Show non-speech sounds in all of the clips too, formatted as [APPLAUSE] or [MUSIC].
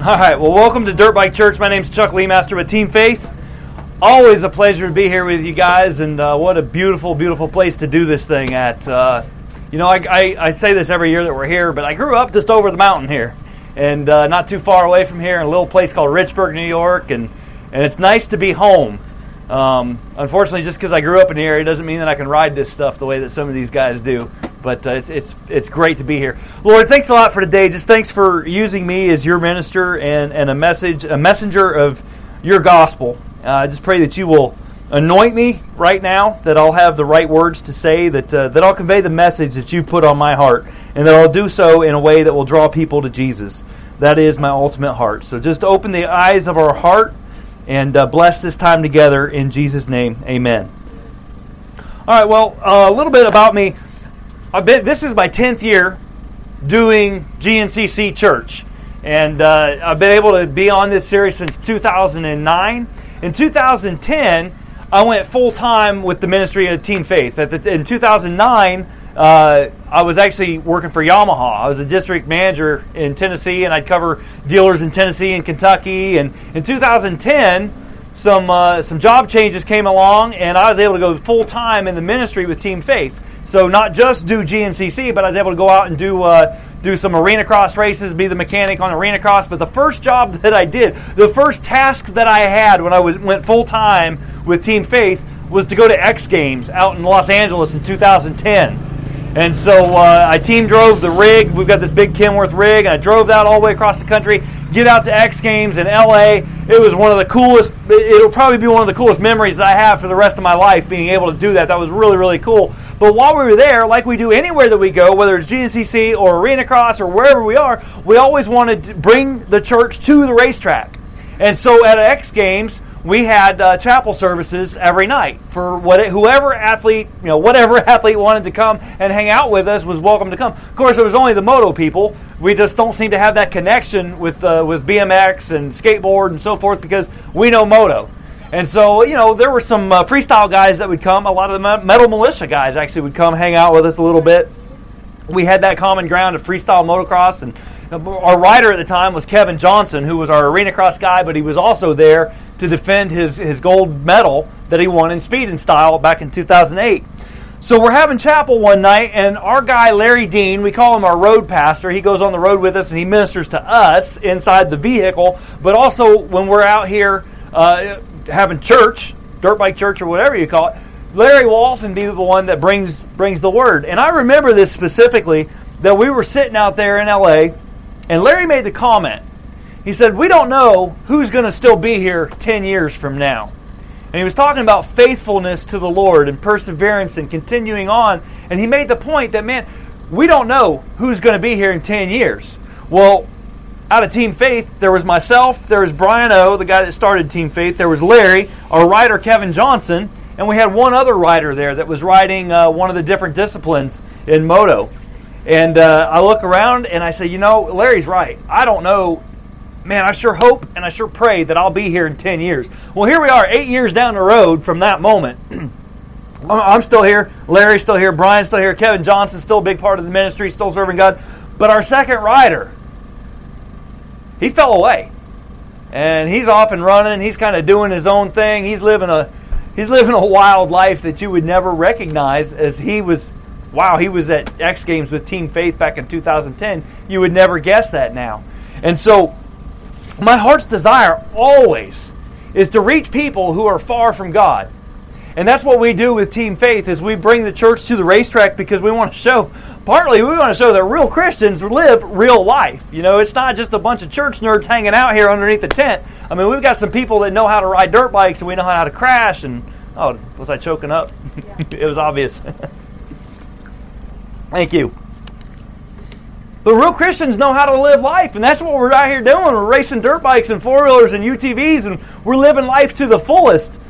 All right, well, welcome to Dirt Bike Church. My name's Chuck Leemaster with Team Faith. Always a pleasure to be here with you guys, and uh, what a beautiful, beautiful place to do this thing at. Uh, you know, I, I, I, say this every year that we're here, but I grew up just over the mountain here, and uh, not too far away from here, in a little place called Richburg, New York, and, and it's nice to be home. Um, unfortunately, just because I grew up in the area doesn't mean that I can ride this stuff the way that some of these guys do. But uh, it's, it's, it's great to be here. Lord, thanks a lot for today. Just thanks for using me as your minister and, and a message, a messenger of your gospel. Uh, I just pray that you will anoint me right now, that I'll have the right words to say, that uh, that I'll convey the message that you've put on my heart, and that I'll do so in a way that will draw people to Jesus. That is my ultimate heart. So just open the eyes of our heart and uh, bless this time together in Jesus' name. Amen. All right, well, uh, a little bit about me. I've been, this is my 10th year doing GNCC Church. And uh, I've been able to be on this series since 2009. In 2010, I went full time with the ministry of Team Faith. The, in 2009, uh, I was actually working for Yamaha. I was a district manager in Tennessee, and I'd cover dealers in Tennessee and Kentucky. And in 2010, some uh, some job changes came along, and I was able to go full time in the ministry with Team Faith. So not just do GNCC, but I was able to go out and do uh, do some arena cross races, be the mechanic on arena cross. But the first job [LAUGHS] that I did, the first task that I had when I was went full time with Team Faith was to go to X Games out in Los Angeles in 2010. And so uh, I team drove the rig. We've got this big Kenworth rig, and I drove that all the way across the country. Get out to X Games in LA. It was one of the coolest. It'll probably be one of the coolest memories that I have for the rest of my life. Being able to do that, that was really really cool. But while we were there, like we do anywhere that we go, whether it's GNCC or Arena Cross or wherever we are, we always wanted to bring the church to the racetrack. And so at X Games, we had uh, chapel services every night for what whoever athlete, you know, whatever [LAUGHS] athlete wanted to come and hang out with us was welcome to come. Of course, it was only the moto people. We just don't seem to have that connection with uh, with BMX and skateboard and so forth because we know moto. And so, you know, there were some uh, freestyle guys that would come. A lot of the Metal Mulisha guys actually would come hang out with us a little bit. We had that common ground of freestyle motocross, and uh, our rider at the time was Kevin Johnson, who was our arena cross guy, but he was also there to defend his, his gold medal that he won in speed and style back in 2008. So we're having chapel one night, and our guy Larry Dean, we call him our road pastor. He goes on the road with us and he ministers to us inside the vehicle, but also when we're out here uh, having church, dirt bike church or whatever you call it, Larry will often be the one that brings brings the word. And I remember this specifically that we were sitting out there in LA, and Larry made the comment. He said, "We don't know who's going to still be here 10 years from now." And he was talking about faithfulness to the Lord and perseverance and continuing on. And he made the point that, man, we don't know who's going to be here in 10 years. Well, out of Team Faith, there was myself, there was Brian O, the guy that started Team Faith, there was Larry, our writer Kevin Johnson, and we had one other rider there that was riding uh, one of the different disciplines in moto. And uh, I look around and I say, you know, Larry's right. I don't know. Man, I sure hope and I sure pray that I'll be here in 10 years. Well, here we are, eight years down the road from that moment. [CLEARS THROAT] I'm still here. Larry's still here. Brian's still here. Kevin Johnson's still a big part of the ministry, still serving God. But our second rider, he fell away. And he's off and running. He's kind of doing his own thing. He's living a he's living a [LAUGHS] wild life that you would never recognize as he was wow, he was at X Games with Team Faith back in 2010. You would never guess that now. And so my heart's desire always is to reach people who are far from God. And that's what we do with Team Faith is we bring the church to the racetrack because we want to show partly we want to show that real Christians live real life. You know, it's not just a bunch of church nerds hanging out here underneath the tent. I mean, we've got some people that know how to ride dirt bikes and we know how to crash. And oh, was I choking up? Yeah. [LAUGHS] it was obvious. [LAUGHS] Thank you. But real Christians know how to live life, and that's what we're out here doing. We're racing dirt bikes and four wheelers and UTVs, and we're living life to the fullest.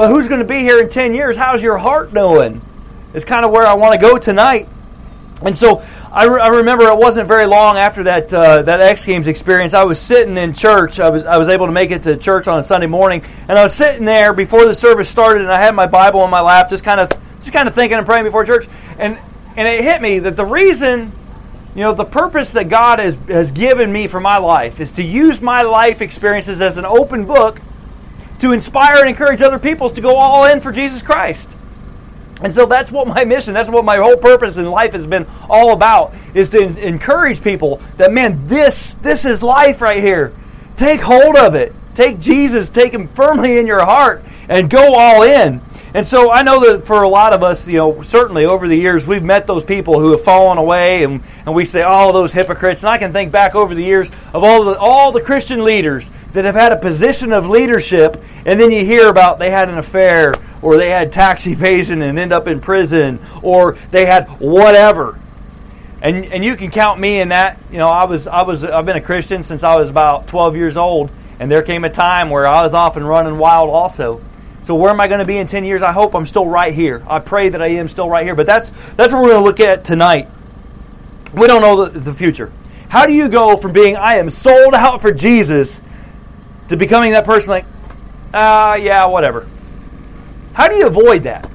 But who's going to be here in 10 years? How's your heart doing? It's kind of where I want to go tonight. And so I, re- I, remember it wasn't very long after that uh, that X Games experience. I was sitting in church. I was I was able to make it to church on a Sunday morning, and I was sitting there before the service started, and I had my Bible in my lap, just kind of just kind of thinking and praying before church, and and it hit me that the reason You know, the purpose that God has, has given me for my life is to use my life experiences as an open book to inspire and encourage other peoples to go all in for Jesus Christ. And so that's what my mission, that's what my whole purpose in life has been all about is to encourage people that man this this is life right here. Take hold of it. Take Jesus, take him firmly in your heart and go all in. And so I know that for a lot of us, you know, certainly over the years, we've met those people who have fallen away, and, and we say, oh, those hypocrites. And I can think back over the years of all the, all the Christian leaders that have had a position of leadership, and then you hear about they had an affair, or they had tax [LAUGHS] evasion and end up in prison, or they had whatever. And, and you can count me in that. You know, I was I was I've been a Christian since I was about 12 years old, and there came a time where I was off and running wild also. So where am I going to be in 10 years? I hope I'm still right here. I pray that I am still right here. But that's that's what we're going to look at tonight. We don't know the, the future. How do you go from being I am sold out for Jesus to becoming that person like, ah, uh, yeah, whatever. How do you avoid that?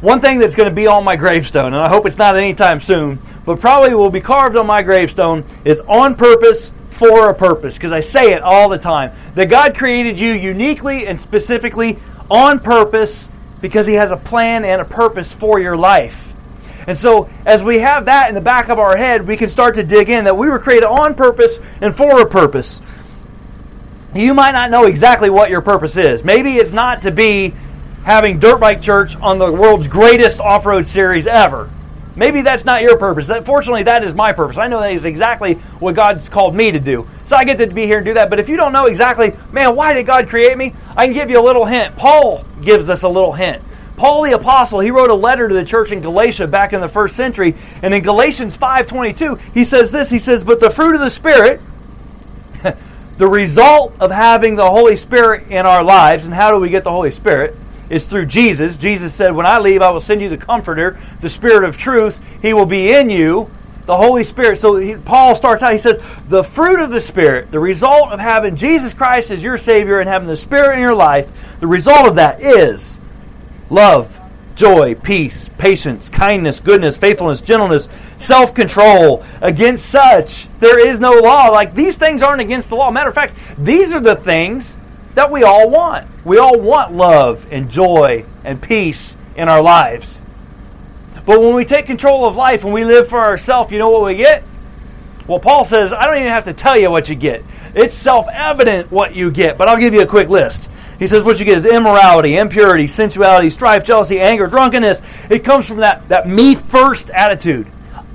One thing that's going to be on my gravestone, and I hope it's not anytime soon, but probably will be carved on my gravestone, is on purpose for a purpose because I say it all the time that God created you uniquely and specifically on purpose because He has a plan and a purpose for your life. And so, as we have that in the back of our head, we can start to dig in that we were created on purpose and for a purpose. You might not know exactly what your purpose is. Maybe it's not to be having Dirt Bike Church on the world's greatest off road series ever. Maybe that's not your purpose. That, fortunately, that is my purpose. I know that is exactly what God's called me to do. So I get to be here and do that. But if you don't know exactly, man, why did God create me? I can give you a little hint. Paul gives us a little hint. Paul the apostle, he wrote a letter to the church in Galatia back in the first century, and in Galatians 5:22, he says this, he says, "But the fruit of the spirit, [LAUGHS] the result of having the Holy Spirit in our lives, and how do we get the Holy Spirit? Is through Jesus. Jesus said, When I leave, I will send you the Comforter, the Spirit of truth. He will be in you, the Holy Spirit. So he, Paul starts out, he says, The fruit of the Spirit, the result of having Jesus Christ as your Savior and having the Spirit in your life, the result of that is love, joy, peace, patience, kindness, goodness, faithfulness, gentleness, self control. Against such, there is no law. Like these things aren't against the law. Matter of fact, these are the things that we all want. We all want love and joy and peace in our lives. But when we take control of life and we live for ourselves, you know what we get? Well, Paul says, I don't even have to tell you what you get. It's self evident what you get, but I'll give you a quick list. He says, What you get is immorality, impurity, sensuality, strife, jealousy, anger, drunkenness. It comes from that, that me first attitude.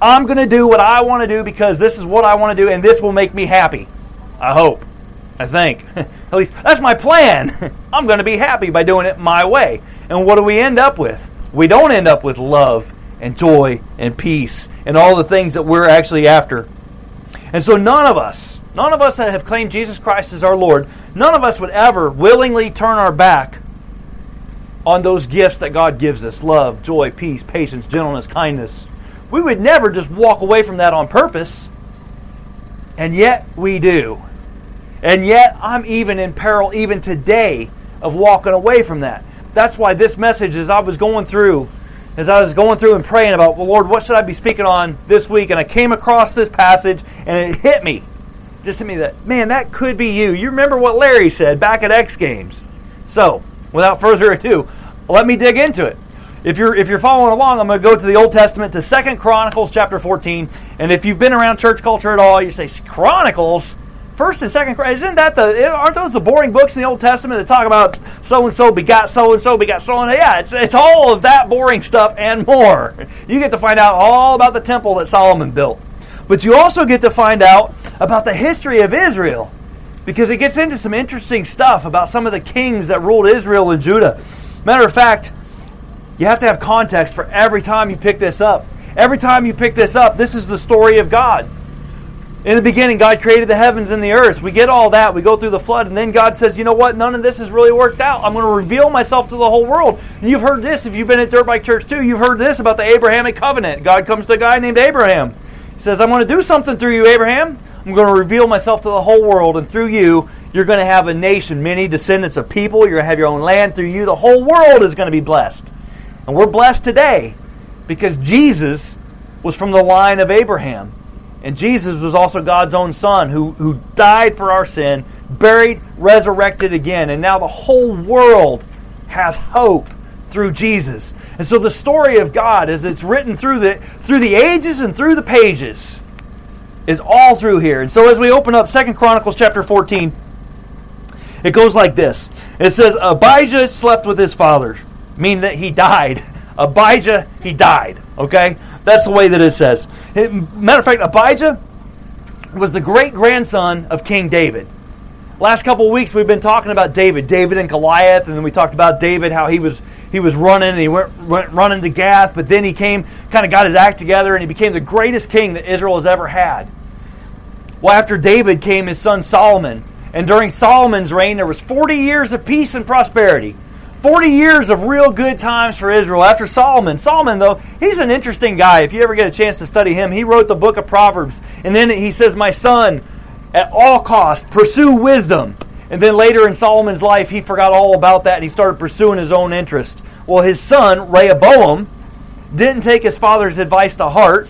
I'm going to do what I want to do because this is what I want to do, and this will make me happy. I hope. I think. [LAUGHS] At least that's my plan. [LAUGHS] I'm going to be happy by doing it my way. And what do we end up with? We don't end up with love and joy and peace and all the things that we're actually after. And so none of us, none of us that have claimed Jesus Christ as our Lord, none of us would ever willingly turn our back on those gifts that God gives us love, joy, peace, patience, gentleness, kindness. We would never just walk away from that on purpose. And yet we do. And yet, I'm even in peril, even today, of walking away from that. That's why this message, as I was going through, as I was going through and praying about, well, Lord, what should I be speaking on this week? And I came across this passage, and it hit me. Just hit me that, man, that could be you. You remember what Larry said back at X Games. So, without further ado, let me dig into it. If you're if you're following along, I'm going to go to the Old Testament to Second Chronicles chapter 14. And if you've been around church culture at all, you say Chronicles. First and Second isn't that the aren't those the boring books in the Old Testament that talk about so and so begot so and so begot so and yeah, it's it's all of that boring stuff and more. [LAUGHS] You get to find out all about the temple that Solomon built, but you also get to find out about the history of Israel because it gets into some interesting stuff about some of the kings that ruled Israel and Judah. Matter of fact, you have to have context for every time you pick this up. Every time you pick this up, this is the story of God. In the beginning, God created the heavens and the earth. We get all that. We go through the flood, and then God says, you know what? None of this has really worked out. I'm going to reveal myself to the whole world. And you've heard this if you've been at Dirt Bike Church too. You've heard this about the Abrahamic covenant. God comes to a guy named Abraham. He says, I'm going to do something through you, Abraham. I'm going to reveal myself to the whole world, and through you, you're going to have a nation, many descendants of people. You're going to have your own land. Through you, the whole world is going to be blessed. And we're blessed today because Jesus was from the line of Abraham. And Jesus was also God's own son who, who died for our sin, buried, resurrected again. And now the whole world has hope through Jesus. And so the story of God, as it's written through the, through the ages and through the pages, is all through here. And so as we open up Second Chronicles chapter 14, it goes like this. It says, Abijah slept with his father, meaning that he died. [LAUGHS] Abijah, he died. Okay? That's the way that it says. Matter of fact, Abijah was the great grandson of King David. Last couple of weeks we've been talking about David, David and Goliath, and then we talked about David how he was he was running and he went, went running to Gath, but then he came, kind of got his act together, and he became the greatest king that Israel has ever had. Well, after David came his son Solomon, and during Solomon's reign there was 40 years of peace and prosperity. 40 years of real good times for Israel after Solomon. Solomon, though, he's an interesting guy. If you ever get a chance to study him, he wrote the book of Proverbs. And then he says, My son, at all costs, pursue wisdom. And then later in Solomon's life, he forgot all about that and he started pursuing his own interest. Well, his son, Rehoboam, didn't take his father's advice to heart.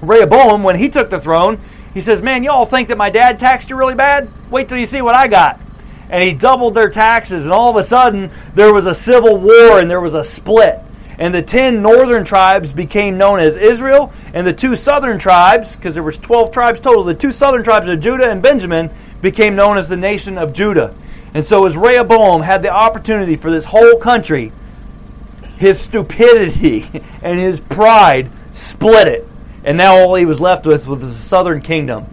Rehoboam, when he took the throne, he says, Man, y'all think that my dad taxed you really bad? Wait till you see what I got. And he doubled their taxes, and all of a sudden, there was a civil war and there was a split and the ten northern tribes became known as Israel, and the two southern tribes, because there was twelve tribes total, the two southern tribes of Judah and Benjamin became known as the nation of Judah. And so as Rehoboam had the opportunity for this whole country, his stupidity [LAUGHS] and his pride split it. And now all he was left with was the southern kingdom.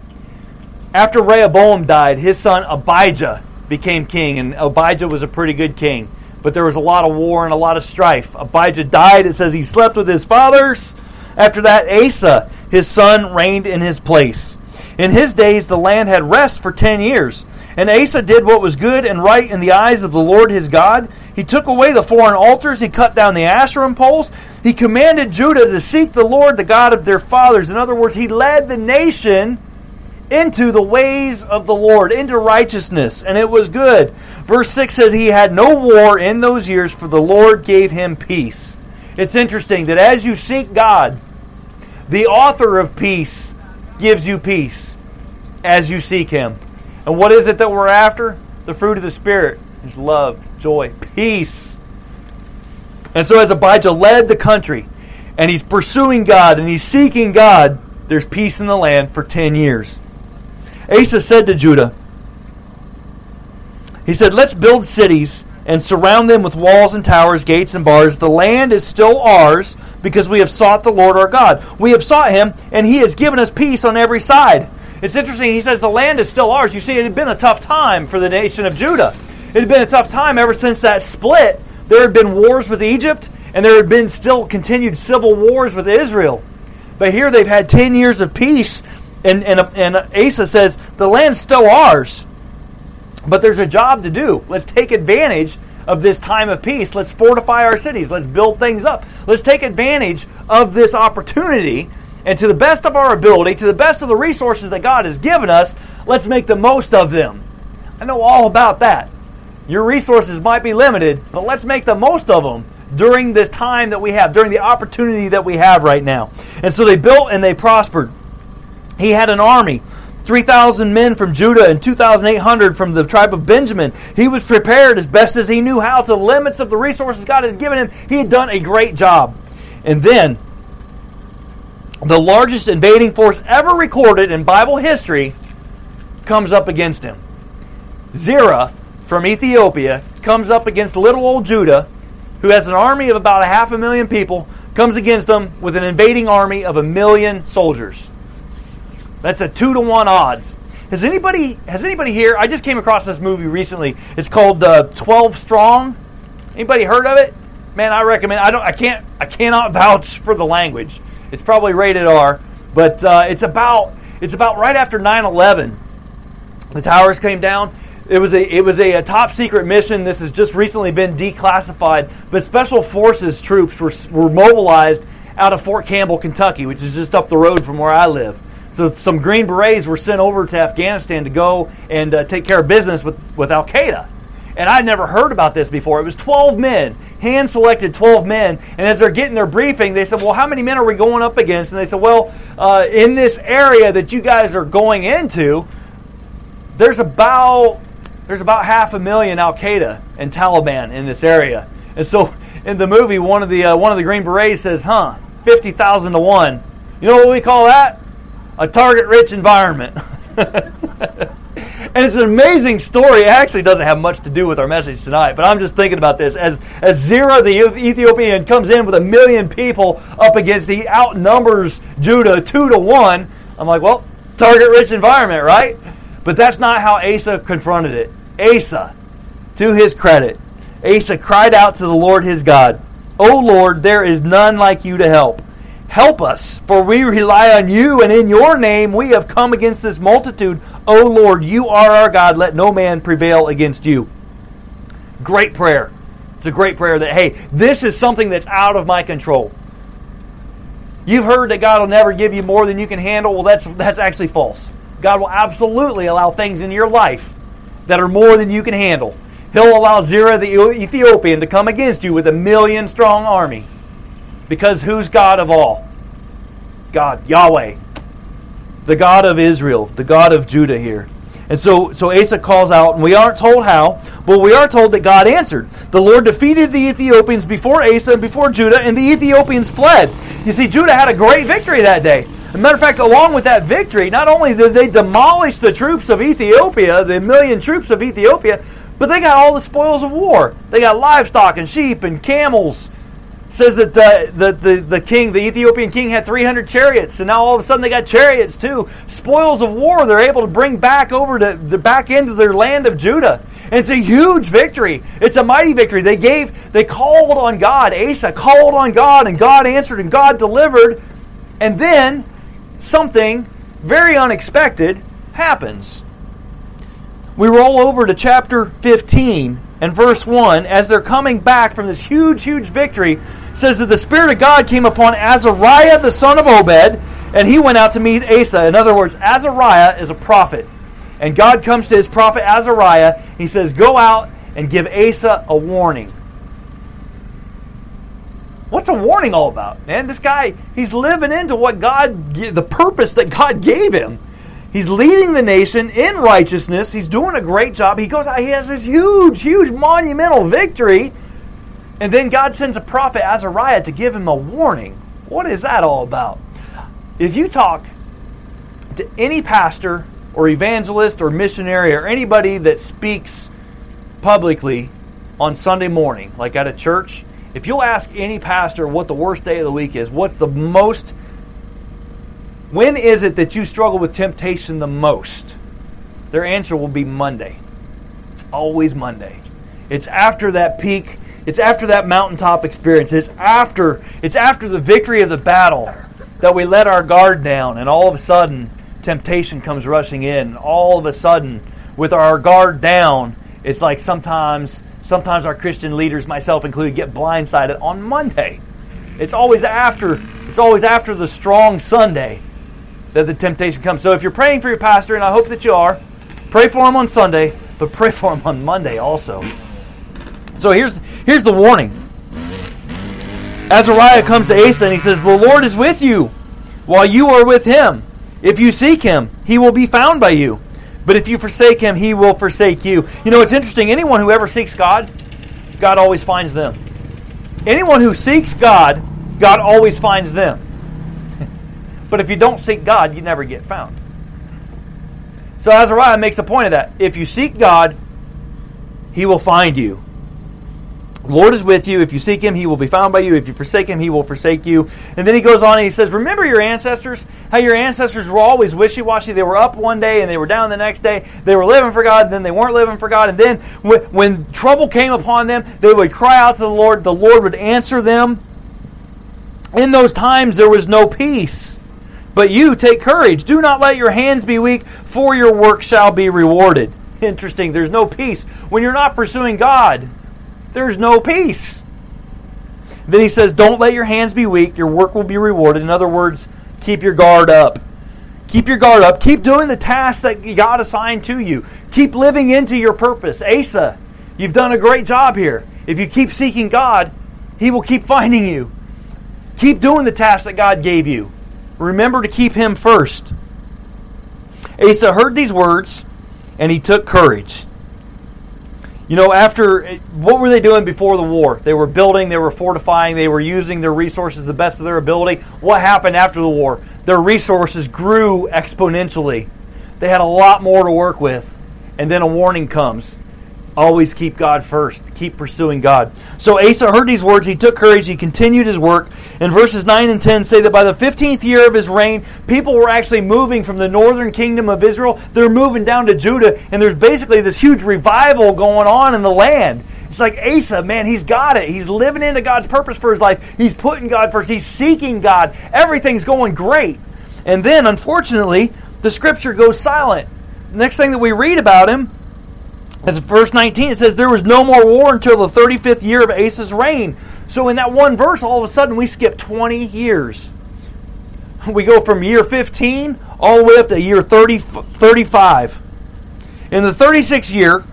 After Rehoboam died, his son Abijah became king, and Abijah was a pretty good king but there was a lot of war and a lot of strife. Abijah died. It says he slept with his fathers. After that, Asa, his son, reigned in his place. In his days, the land had rest for ten years. And Asa did what was good and right in the eyes of the Lord his God. He took away the foreign altars. He cut down the Asherim poles. He commanded Judah to seek the Lord, the God of their fathers. In other words, he led the nation into the ways of the Lord, into righteousness, and it was good. Verse 6 says, He had no war in those years, for the Lord gave him peace. It's interesting that as you seek God, the author of peace gives you peace as you seek Him. And what is it that we're after? The fruit of the Spirit is love, joy, peace. And so, as Abijah led the country, and he's pursuing God and he's seeking God, there's peace in the land for 10 years. Asa said to Judah, He said, Let's build cities and surround them with walls and towers, gates and bars. The land is still ours because we have sought the Lord our God. We have sought him, and he has given us peace on every side. It's interesting, he says the land is still ours. You see, it had been a tough time for the nation of Judah. It had been a tough time ever since that split. There had been wars with Egypt, and there had been still continued civil wars with Israel. But here they've had 10 years of peace and, and, and Asa says, the land's still ours, but there's a job to do. Let's take advantage of this time of peace. Let's fortify our cities. Let's build things up. Let's take advantage of this opportunity. And to the best of our ability, to the best of the resources that God has given us, let's make the most of them. I know all about that. Your resources might be limited, but let's make the most of them during this time that we have, during the opportunity that we have right now. And so they built and they prospered. He had an army. 3,000 men from Judah and 2,800 from the tribe of Benjamin. He was prepared as best as he knew how to the limits of the resources God had given him. He had done a great job. And then, the largest invading force ever recorded in Bible history comes up against him. Zerah from Ethiopia comes up against little old Judah, who has an army of about a half a million people, comes against them with an invading army of a million soldiers. That's a two to one odds. Has anybody has anybody here? I just came across this movie recently. It's called uh, Twelve Strong. Anybody heard of it? Man, I recommend. I don't. I can't. I cannot [LAUGHS] vouch for the language. It's probably rated R, but uh, it's about it's about right after 9/11. The towers came down. It was a it was a, a, top secret mission. This has just recently been declassified. But special forces troops were were mobilized out of Fort Campbell, Kentucky, which is just up the road from where I live. So some Green Berets were sent over to Afghanistan to go and uh, take care of business with, with Al Qaeda. And I'd never heard about this before. It was 12 men, hand selected 12 men. And as they're getting their briefing, they said, Well, how many men are we going up against? And they said, Well, uh, in this area that you guys are going into, there's about there's about half a million Al Qaeda and Taliban in this area. And so in the movie, one of the uh, one of the Green Berets says, "Huh, fifty thousand to one." You know what we call that? A target-rich environment. [LAUGHS] and it's an amazing story. It actually doesn't have much to do with our message tonight, but I'm just thinking about this as as Zerah the Ethiopian comes in with a million people up against he outnumbers Judah two to one. I'm like, well, target-rich environment, right? But that's not how Asa confronted it. Asa, to his credit, Asa cried out to the Lord his God, O Lord, there is none like you to help. Help us, for we rely on you, and in your name we have come against this multitude. O Lord, you are our God. Let no man prevail against you. Great prayer. It's a great prayer that, hey, this is something that's out of my control. You've heard that God will never give you more than you can handle. Well, that's, that's actually false. God will absolutely allow things in your life that are more than you can handle. He'll allow Zerah the Ethiopian to come against you with a million strong army. Because who's God of all? God, Yahweh, the God of Israel, the God of Judah here. And so, so Asa calls out, and we aren't told how, but we are told that God answered. The Lord defeated the Ethiopians before Asa and before Judah, and the Ethiopians fled. You see, Judah had a great victory that day. As a matter of fact, along with that victory, not only did they demolish the troops of Ethiopia, the million troops of Ethiopia, but they got all the spoils of war. They got livestock and sheep and camels. Says that the, the, the, king, the Ethiopian king, had 300 chariots, and now all of a sudden they got chariots too. Spoils of war they're able to bring back over to the back into their land of Judah. And it's a huge victory. It's a mighty victory. They gave, they called on God. Asa called on God, and God answered, and God delivered. And then something very unexpected happens. We roll over to chapter 15 and verse 1 as they're coming back from this huge, huge victory. Says that the Spirit of God came upon Azariah, the son of Obed, and he went out to meet Asa. In other words, Azariah is a prophet. And God comes to his prophet Azariah. He says, Go out and give Asa a warning. What's a warning all about, man? This guy, he's living into what God, the purpose that God gave him. He's leading the nation in righteousness. He's doing a great job. He goes out, he has this huge, huge monumental victory. And then God sends a prophet, Azariah, to give him a warning. What is that all about? If you talk to any pastor or evangelist or missionary or anybody that speaks publicly on Sunday morning, like at a church, if you'll ask any pastor what the worst day of the week is, what's the most, when is it that you struggle with temptation the most? Their answer will be Monday. It's always Monday. It's after that peak, it's after that mountaintop experience. It's after it's after the victory of the battle that we let our guard down and all of a sudden temptation comes rushing in. All of a sudden with our guard down, it's like sometimes Sometimes our Christian leaders, myself included, get blindsided on Monday. It's always after it's always after the strong Sunday that the temptation comes. So if you're praying for your pastor, and I hope that you are, pray for him on Sunday, but pray for him on Monday also. So here's here's the warning. Azariah comes to Asa and he says, The Lord is with you while you are with him. If you seek him, he will be found by you. But if you forsake him, he will forsake you. You know, it's interesting. Anyone who ever seeks God, God always finds them. Anyone who seeks God, God always finds them. But if you don't seek God, you never get found. So Azariah makes a point of that. If you seek God, he will find you. The Lord is with you. If you seek him, he will be found by you. If you forsake him, he will forsake you. And then he goes on and he says, Remember your ancestors? How your ancestors were always wishy washy. They were up one day and they were down the next day. They were living for God, and then they weren't living for God. And then when trouble came upon them, they would cry out to the Lord. The Lord would answer them. In those times, there was no peace. But you take courage. Do not let your hands be weak, for your work shall be rewarded. [LAUGHS] Interesting. There's no peace when you're not pursuing God there's no peace. Then he says, Don't let your hands be weak, your work will be rewarded. In other words, keep your guard up. Keep your guard up. Keep doing the task that God assigned to you. Keep living into your purpose. Asa, You've done a great job here. If you keep seeking God, He will keep finding you. Keep doing the task that God gave you. Remember to keep Him first. Asa heard these words and he took courage. You know, after what were they doing before the war? They were building, they were fortifying, they were using their resources the best of their ability. What happened after the war? Their resources grew exponentially. They had a lot more to work with. And then a warning comes Always keep God first. Keep pursuing God. So Asa heard these words. He took courage. He continued his work. And verses 9 and 10 say that by the 15th year of his reign, people were actually moving from the northern kingdom of Israel. They're moving down to Judah. And there's basically this huge revival going on in the land. It's like Asa, man, he's got it. He's living into God's purpose for his life. He's putting God first. He's seeking God. Everything's going great. And then, unfortunately, the scripture goes silent. The next thing that we read about him as verse 19, it says, There was no more war until the 35th year of Asa's reign. So in that one verse, all of a sudden, we skip 20 years. We go from year 15 all the way up to year 30, 35. In the 36th year,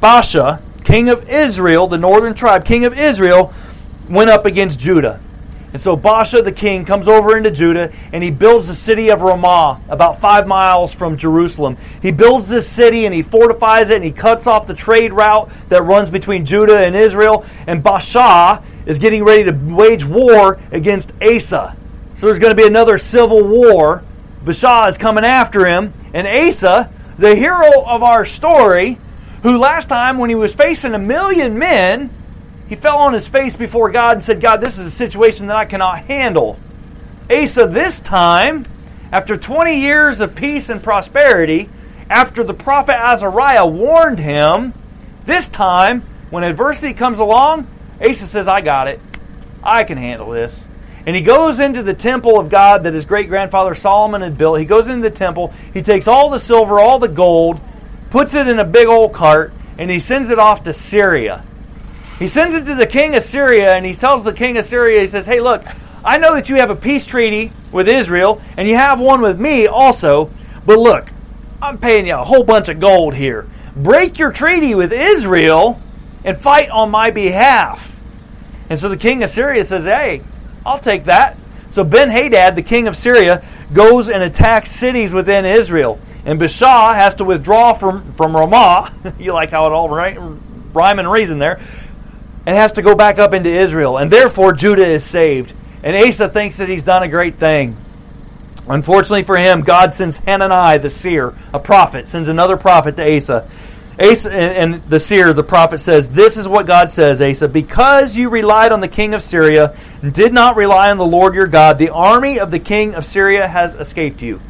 Baasha, king of Israel, the northern tribe, king of Israel, went up against Judah. And so Baasha the king comes over into Judah and he builds the city of Ramah, about five miles from Jerusalem. He builds this city and he fortifies it and he cuts off the trade route that runs between Judah and Israel. And Baasha is getting ready to wage war against Asa. So there's going to be another civil war. Baasha is coming after him. And Asa, the hero of our story, who last time when he was facing a million men, he fell on his face before God and said, God, this is a situation that I cannot handle. Asa, this time, after 20 years of peace and prosperity, after the prophet Azariah warned him, this time, when adversity comes along, Asa says, I got it. I can handle this. And he goes into the temple of God that his great grandfather Solomon had built. He goes into the temple. He takes all the silver, all the gold, puts it in a big old cart, and he sends it off to Syria. He sends it to the king of Syria and he tells the king of Syria, he says, Hey, look, I know that you have a peace treaty with Israel and you have one with me also, but look, I'm paying you a whole bunch of gold here. Break your treaty with Israel and fight on my behalf. And so the king of Syria says, Hey, I'll take that. So Ben Hadad, the king of Syria, goes and attacks cities within Israel. And Baasha has to withdraw from, from Ramah. [LAUGHS] you like how it all rhyme and reason there and has to go back up into Israel. And therefore, Judah is saved. And Asa thinks that he's done a great thing. Unfortunately for him, God sends Hanani, the seer, a prophet, sends another prophet to Asa. Asa and the seer, the prophet says, This is what God says, Asa, because you relied on the king of Syria and did not rely on the Lord your God, the army of the king of Syria has escaped you.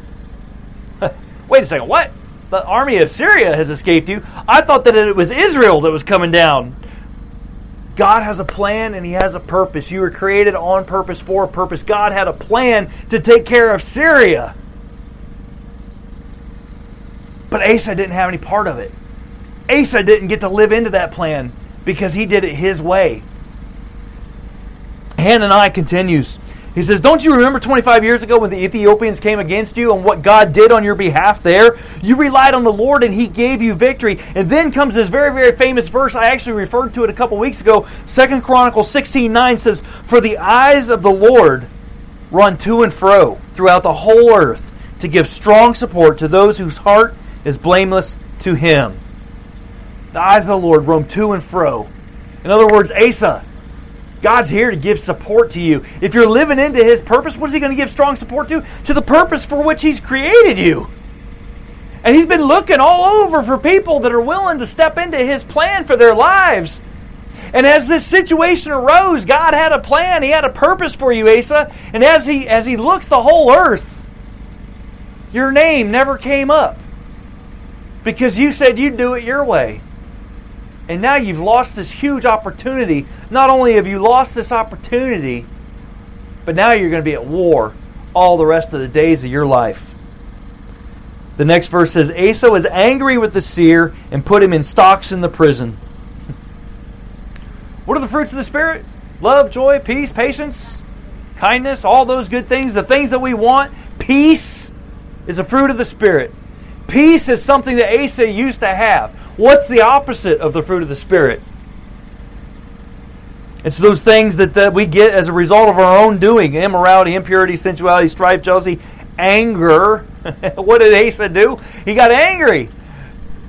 [LAUGHS] Wait a second, what? The army of Syria has escaped you? I thought that it was Israel that was coming down. God has a plan and He has a purpose. You were created on purpose for a purpose. God had a plan to take care of Syria. But Asa didn't have any part of it. Asa didn't get to live into that plan because he did it his way. Hanani continues. He says, Don't you remember 25 years ago when the Ethiopians came against you and what God did on your behalf there? You relied on the Lord and He gave you victory. And then comes this very, very famous verse. I actually referred to it a couple weeks ago. Second Chronicles 16 9 says, For the eyes of the Lord run to and fro throughout the whole earth to give strong support to those whose heart is blameless to Him. The eyes of the Lord roam to and fro. In other words, Asa, God's here to give support to you. If you're living into His purpose, what is He going to give strong support to? To the purpose for which He's created you. And He's been looking all over for people that are willing to step into His plan for their lives. And as this situation arose, God had a plan. He had a purpose for you, Asa. And as He as He looks the whole earth, your name never came up because you said you'd do it your way. And now you've lost this huge opportunity. Not only have you lost this opportunity, but now you're going to be at war all the rest of the days of your life. The next verse says Asa was angry with the seer and put him in stocks in the prison. [LAUGHS] what are the fruits of the Spirit? Love, joy, peace, patience, kindness, all those good things, the things that we want. Peace is a fruit of the Spirit. Peace is something that Asa used to have. What's the opposite of the fruit of the Spirit? It's those things that, that we get as a result of our own doing immorality, impurity, sensuality, strife, jealousy, anger. [LAUGHS] what did Asa do? He got angry.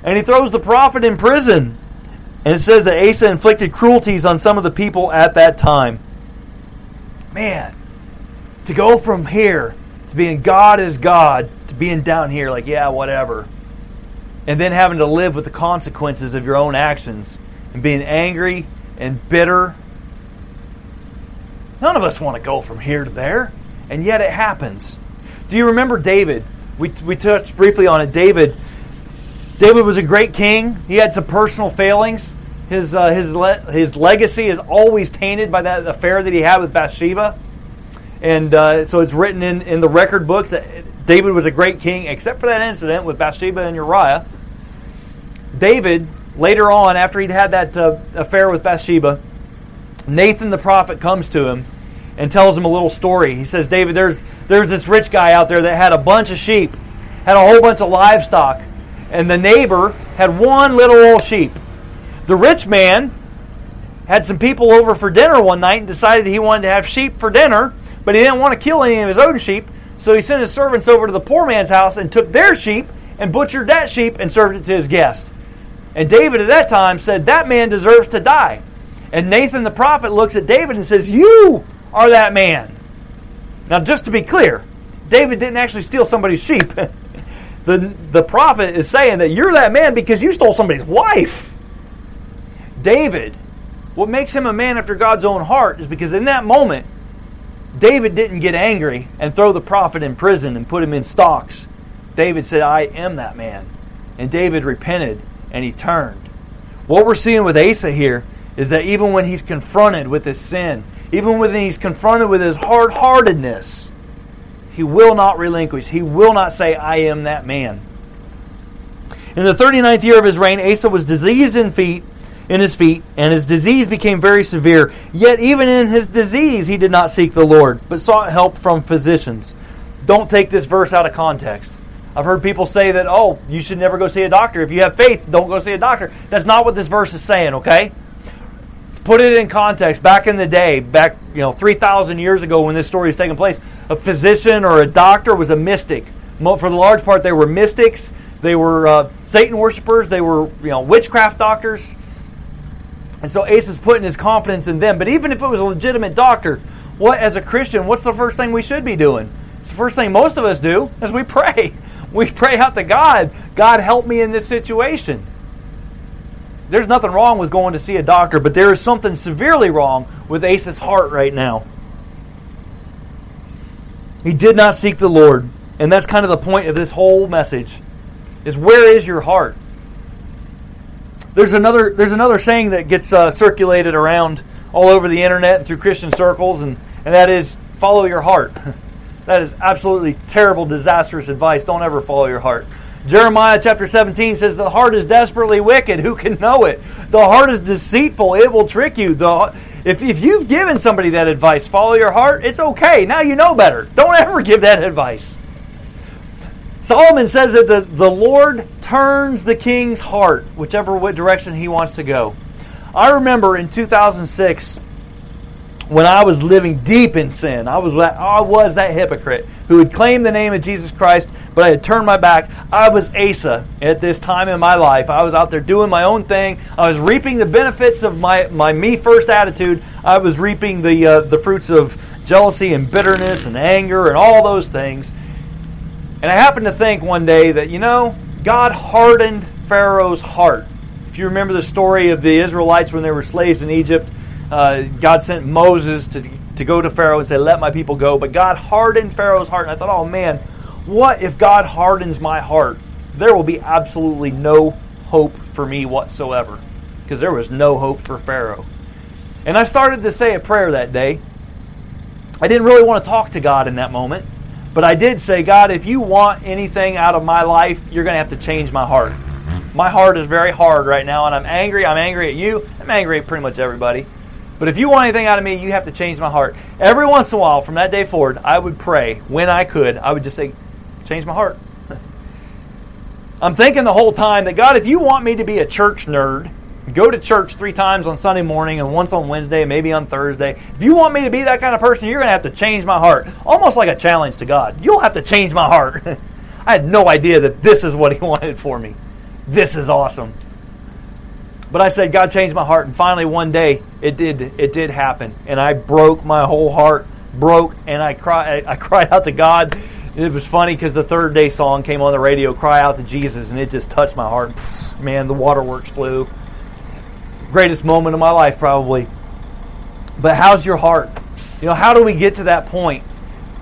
And he throws the prophet in prison. And it says that Asa inflicted cruelties on some of the people at that time. Man, to go from here to being God is God being down here, like, yeah, whatever. And then having to live with the consequences of your own actions and being angry and bitter None of us want to go from here to there, and yet it happens. Do you remember David? We, we touched briefly on it. David, David was a great king. He had some personal failings. His uh, his le- his legacy is always tainted by that affair that he had with Bathsheba, and uh, so it's written in, in the record books that David was a great king, except for that incident with Bathsheba and Uriah. David later on, after he'd had that uh, affair with Bathsheba, Nathan the prophet comes to him and tells him a little story. He says, David, there's, there's this rich guy out there that had a bunch of sheep, had a whole bunch of livestock, and the neighbor had one little old sheep. The rich man had some people over for dinner one night and decided he wanted to have sheep for dinner, but he didn't want to kill any of his own sheep, so he sent his servants over to the poor man's house and took their sheep and butchered that sheep and served it to his guest. And David at that time said, That man deserves to die. And Nathan the prophet looks at David and says, You are that man. Now, just to be clear, David didn't actually steal somebody's sheep. [LAUGHS] the, the prophet is saying that you're that man because you stole somebody's wife. David, what makes him a man after God's own heart is because in that moment, David didn't get angry and throw the prophet in prison and put him in stocks. David said, I am that man. And David repented and he turned. What we're seeing with Asa here is that even when he's confronted with his sin, even when he's confronted with his hard heartedness, he will not relinquish. He will not say, I am that man. In the 39th year of his reign, Asa was diseased in feet, in his feet, and his disease became very severe. Yet even in his disease he did not seek the Lord, but sought help from physicians. Don't take this verse out of context. I've heard people say that, oh, you should never go see a doctor. If you have faith, don't go see a doctor. That's not what this verse is saying, okay? put it in context back in the day back you know 3000 years ago when this story was taking place a physician or a doctor was a mystic for the large part they were mystics they were uh, satan worshippers they were you know witchcraft doctors and so Asa is putting his confidence in them but even if it was a legitimate doctor what as a christian what's the first thing we should be doing it's the first thing most of us do is we [LAUGHS] pray we pray out to god god help me in this situation there's nothing wrong with going to see a doctor, but there is something severely wrong with Asa's heart right now. He did not seek the Lord, and that's kind of the point of this whole message. Is where is your heart? There's another there's another saying that gets uh, circulated around all over the internet and through Christian circles, and, and that is follow your heart. [LAUGHS] that is absolutely terrible, disastrous advice. Don't ever follow your heart. Jeremiah chapter 17 says, The heart is desperately wicked. Who can know it? The heart is deceitful. It will trick you. The, if, if you've given somebody that advice, follow your heart, it's okay. Now you know better. Don't ever give that advice. Solomon says that the, the Lord turns the king's heart, whichever direction he wants to go. I remember in 2006, when I was living deep in sin. I was that I was that hypocrite who had claimed the name of Jesus Christ, but I had turned my back. I was Asa at this time in my life. I was out there doing my own thing. I was reaping the benefits of my, my me first attitude. I was reaping the uh, the fruits of jealousy and bitterness and anger and all those things. And I happened to think one day that you know God hardened Pharaoh's heart. If you remember the story of the Israelites when they were slaves in Egypt uh, God sent Moses to, to go to Pharaoh and say, Let my people go. But God hardened Pharaoh's heart. And I thought, oh man, what if God hardens my heart? There will be absolutely no hope for me whatsoever. Because there was no hope for Pharaoh. And I started to say a prayer that day. I didn't really want to talk to God in that moment. But I did say, God, if you want anything out of my life, you're going to have to change my heart. My heart is very hard right now, and I'm angry. I'm angry at you. I'm angry at pretty much everybody. But if you want anything out of me, you have to change my heart. Every once in a while, from that day forward, I would pray when I could. I would just say, change my heart. [LAUGHS] I'm thinking the whole time that God, if you want me to be a church nerd, go to church three times on Sunday morning and once on Wednesday, maybe on Thursday. If you want me to be that kind of person, you're going to have to change my heart. Almost like a challenge to God. You'll have to change my heart. [LAUGHS] I had no idea that this is what He [LAUGHS] wanted for me. This is awesome. But I said, God changed my heart, and finally one day it did. It did happen, and I broke my whole heart, broke, and I cried. I [LAUGHS] cried out to God. It was funny because the third day song came on the radio, "Cry Out to Jesus," and it just touched my heart. Man, the waterworks flew. Greatest moment of my life, probably. But how's your heart? You know, how do we get to that point?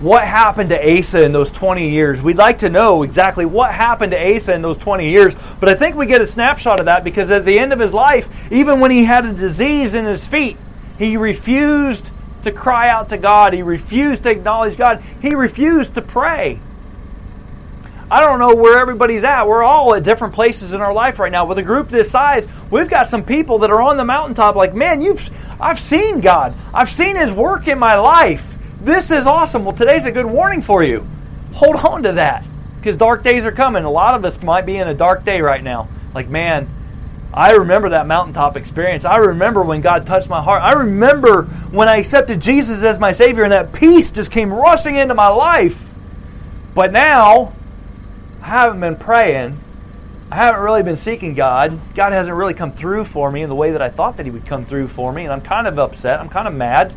what happened to Asa in those 20 years. We'd like to know exactly what happened to Asa in those 20 years, but I think we get a snapshot of that because at the end of his life, even when he had a disease in his feet, he refused to cry out to God. He refused to acknowledge God. He refused to pray. I don't know where everybody's at. We're all at different places in our life right now. With a group this size, we've got some people that are on the mountaintop like, "Man, you've I've seen God. I've seen his work in my life." This is awesome. Well, today's a good warning for you. Hold on to that because dark days are coming. A lot of us might be in a dark day right now. Like, man, I remember that mountaintop experience. I remember when God touched my heart. I remember when I accepted Jesus as my Savior and that peace just came rushing into my life. But now, I haven't been praying. I haven't really been seeking God. God hasn't really come through for me in the way that I thought that He would come through for me. And I'm kind of upset. I'm kind of mad.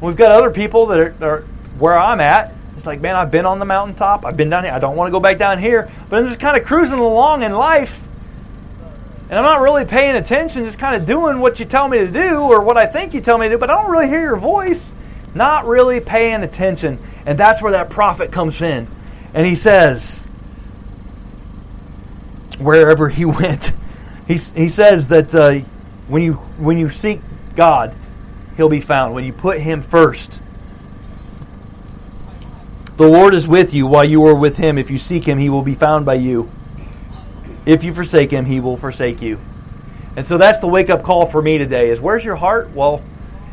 We've got other people that are, are where I'm at. It's like, man, I've been on the mountaintop. I've been down here. I don't want to go back down here. But I'm just kind of cruising along in life. And I'm not really paying attention, just kind of doing what you tell me to do or what I think you tell me to do, but I don't really hear your voice. Not really paying attention. And that's where that prophet comes in. And he says, wherever he [LAUGHS] went, he, he says that uh, when, you, when you seek God, he'll be found. When you put him first, the Lord is with you while you are with him. If you seek him, he will be found by you. If you forsake him, he will forsake you. And so that's the wake up call for me today is where's your heart? Well,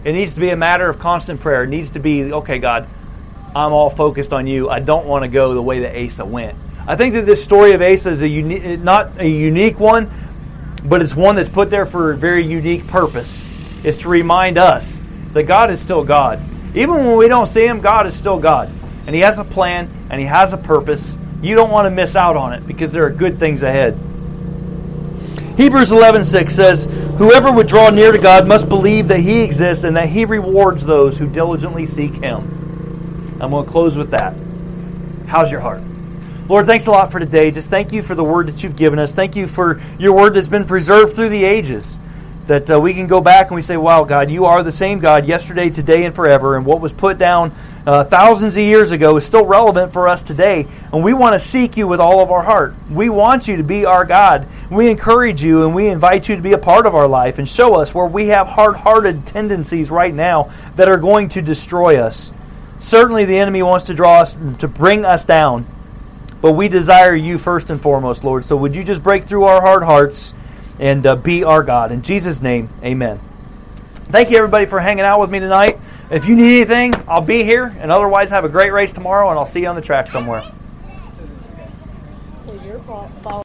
it needs to be a matter of constant prayer. It needs to be, okay, God, I'm all focused on you. I don't want to go the way that Asa went. I think that this story of Asa is a uni- not a unique one, but it's one that's put there for a very unique purpose It's to remind us that God is still God. Even when we don't see Him, God is still God. And He has a plan and He has a purpose. You don't want to miss out on it because there are good things ahead. Hebrews 11:6 says, "Whoever would draw near to God must believe that he exists and that he rewards those who diligently seek him." I'm going to close with that. How's your heart? Lord, thanks a lot for today. Just thank you for the word that you've given us. Thank you for your word that's been preserved through the ages that uh, we can go back and we say, wow, God, you are the same God yesterday, today, and forever. And what was put down uh, thousands of years ago is still relevant for us today. And we want to seek you with all of our heart. We want you to be our God. We encourage you and we invite you to be a part of our life and show us where we have hard hearted tendencies right now that are going to destroy us. Certainly, the enemy wants to draw us, to bring us down. But we desire you first and foremost, Lord. So would you just break through our hard hearts? and uh, be our God. In Jesus' name, amen. Thank you, everybody, for hanging out with me tonight. If you need anything, I'll be here. And otherwise, have a great race tomorrow, and I'll see you on the track somewhere.